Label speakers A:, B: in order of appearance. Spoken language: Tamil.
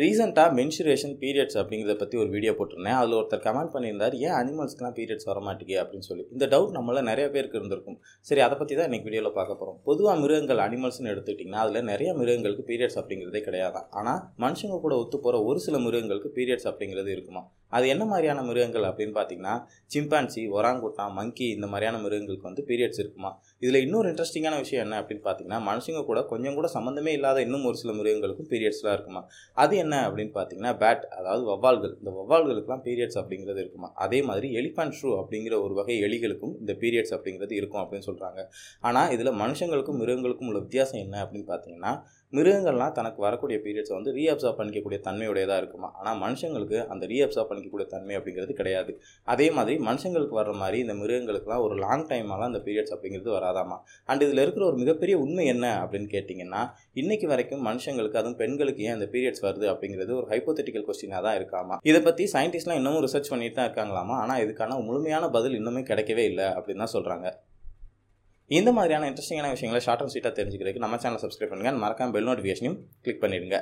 A: ரீசெண்டாக மென்சுரேஷன் பீரியட்ஸ் அப்படிங்கிறத பற்றி ஒரு வீடியோ போட்டிருந்தேன். அதில் ஒருத்தர் கமெண்ட் பண்ணியிருந்தார் ஏன் அனிமல்ஸ்க்குலாம் பீரியட்ஸ் வர மாட்டேங்குது? அப்படின்னு சொல்லி. இந்த டவுட் நம்மள நிறைய பேருக்கு இருந்திருக்கும். சரி அதை பற்றி தான் இன்றைக்கி வீடியோவில் பார்க்க போகிறோம் பொதுவாக மிருகங்கள் அனிமல்ஸ்னு எடுத்துக்கிட்டிங்கன்னா அதில் நிறைய மிருகங்களுக்கு பீரியட்ஸ் அப்படிங்கிறதே கிடையாது ஆனால் மனுஷங்க கூட ஒத்து போகிற ஒரு சில மிருகங்களுக்கு பீரியட்ஸ் அப்படிங்கிறது இருக்குமா? அது என்ன மாதிரியான மிருகங்கள் அப்படின்னு பார்த்தீங்கன்னா சிம்பான்சி ஒராங்குட்டா மங்கி இந்த மாதிரியான மிருகங்களுக்கு வந்து பீரியட்ஸ் இருக்குமா? இதில் இன்னொரு இன்ட்ரெஸ்டிங்கான விஷயம் என்ன அப்படின்னு பார்த்தீங்கன்னா மனுஷங்க கூட கொஞ்சம் கூட சம்மந்தமே இல்லாத இன்னும் ஒரு சில மிருகங்களுக்கும் பீரியட்ஸ்லாம் இருக்குமா? அது என்ன அப்படின்னு பார்த்தீங்கன்னா பேட் அதாவது வவ்வால்கள் இந்த வவ்வால்களுக்குலாம் பீரியட்ஸ் அப்படிங்கிறது இருக்குமா? அதே மாதிரி எலிஃபண்ட் ஷூ அப்படிங்கிற ஒரு வகை எலிகளுக்கும் இந்த பீரியட்ஸ் அப்படிங்கிறது இருக்கும் அப்படின்னு சொல்கிறாங்க ஆனால் இதில் மனுஷங்களுக்கும் மிருகங்களுக்கும் உள்ள வித்தியாசம் என்ன அப்படின்னு பார்த்தீங்கன்னா மிருகங்கள்லாம் தனக்கு வரக்கூடிய பீரியட்ஸை வந்து ரீஅப்சர்வ் பண்ணிக்கக்கூடிய தன்மையுடையதாக இருக்குமா? ஆனால் மனுஷங்களுக்கு அந்த ரீஅப்சார்ப் பண்ணிக்கக்கூடிய தன்மை அப்படிங்கிறது கிடையாது. அதே மாதிரி மனுஷங்களுக்கு வர்ற மாதிரி இந்த மிருகங்களுக்குலாம் ஒரு லாங் டைமாலாம் அந்த பீரியட்ஸ் அப்படிங்கிறது வராதாமா? அண்ட் இதில் இருக்கிற ஒரு மிகப்பெரிய உண்மை என்ன அப்படின்னு கேட்டிங்கன்னா இன்னைக்கு வரைக்கும் மனுஷங்களுக்கு அதுவும் பெண்களுக்கு ஏன் அந்த பீரியட்ஸ் வருது அப்படிங்கிறது ஒரு ஹைப்போதெட்டிக்கல் கொஸ்டினாக தான் இருக்காமா? இதை பற்றி சயின்டிஸ்ட்லாம் இன்னமும் ரிசர்ச் பண்ணிட்டு தான் இருக்காங்களாமா? ஆனால் இதுக்கான முழுமையான பதில் இன்னுமே கிடைக்கவே இல்லை அப்படின்னு தான் சொல்கிறாங்க இந்த மாதிரியான இன்ட்ரெஸ்டிங்கான விஷயங்களை ஷார்ட் அண்ட் ஸ்வீட்டாக தெரிஞ்சுக்கிறதுக்கு நம்ம சேனல் சப்ஸ்கிரைப் பண்ணுங்கள் மறக்காம பெல் நோட்டிஃபிகேஷனையும் கிளிக் பண்ணிடுங்க.